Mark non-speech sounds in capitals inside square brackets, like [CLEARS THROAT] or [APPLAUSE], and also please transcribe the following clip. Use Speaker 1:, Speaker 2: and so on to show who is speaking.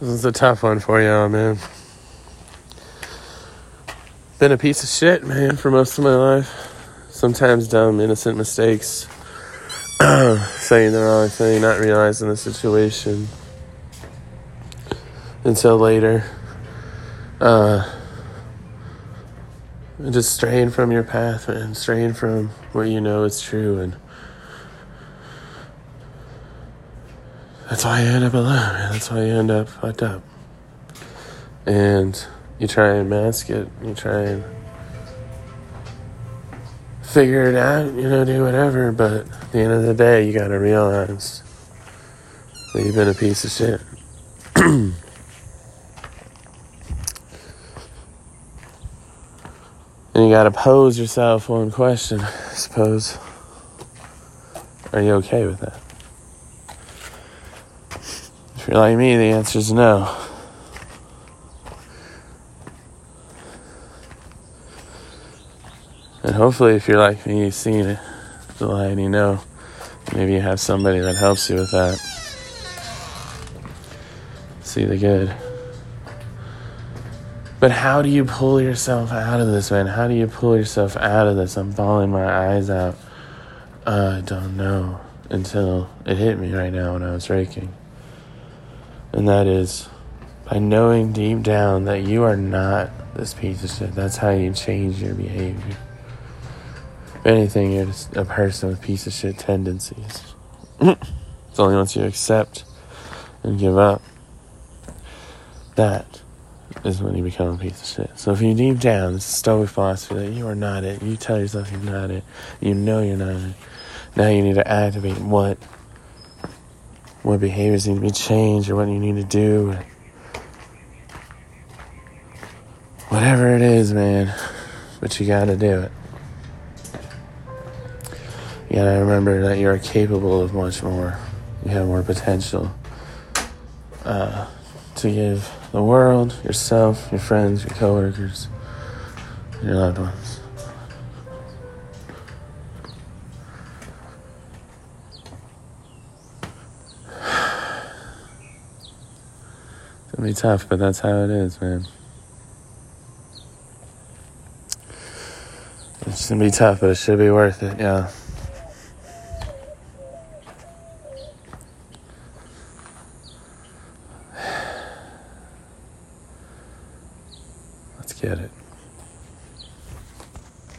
Speaker 1: This is a tough one for y'all, man. Been a piece of shit, man, for most of my life. Sometimes dumb, innocent mistakes. [CLEARS THROAT] Saying the wrong thing, not realizing the situation until later. Uh, just straying from your path and straying from what you know is true and that's why you end up alone man. that's why you end up fucked up and you try and mask it you try and figure it out you know do whatever but at the end of the day you gotta realize that you've been a piece of shit [CLEARS THROAT] And you gotta pose yourself one question, I suppose. Are you okay with that? If you're like me, the answer is no. And hopefully, if you're like me, you've seen it, the light, and you know, maybe you have somebody that helps you with that. See the good. But how do you pull yourself out of this, man? How do you pull yourself out of this? I'm bawling my eyes out. I don't know until it hit me right now when I was raking. And that is by knowing deep down that you are not this piece of shit. That's how you change your behavior. If anything, you're just a person with piece of shit tendencies. it's only once you accept and give up that is when you become a piece of shit. So if you deep down, it's a Stoic philosophy that you are not it. You tell yourself you're not it. You know you're not it. Now you need to activate what what behaviors need to be changed or what you need to do. Whatever it is, man. But you gotta do it. You gotta remember that you are capable of much more. You have more potential uh, to give the world, yourself, your friends, your coworkers, your loved ones. It's gonna be tough, but that's how it is, man. It's gonna be tough, but it should be worth it, yeah. [SIGHS] Let's get it.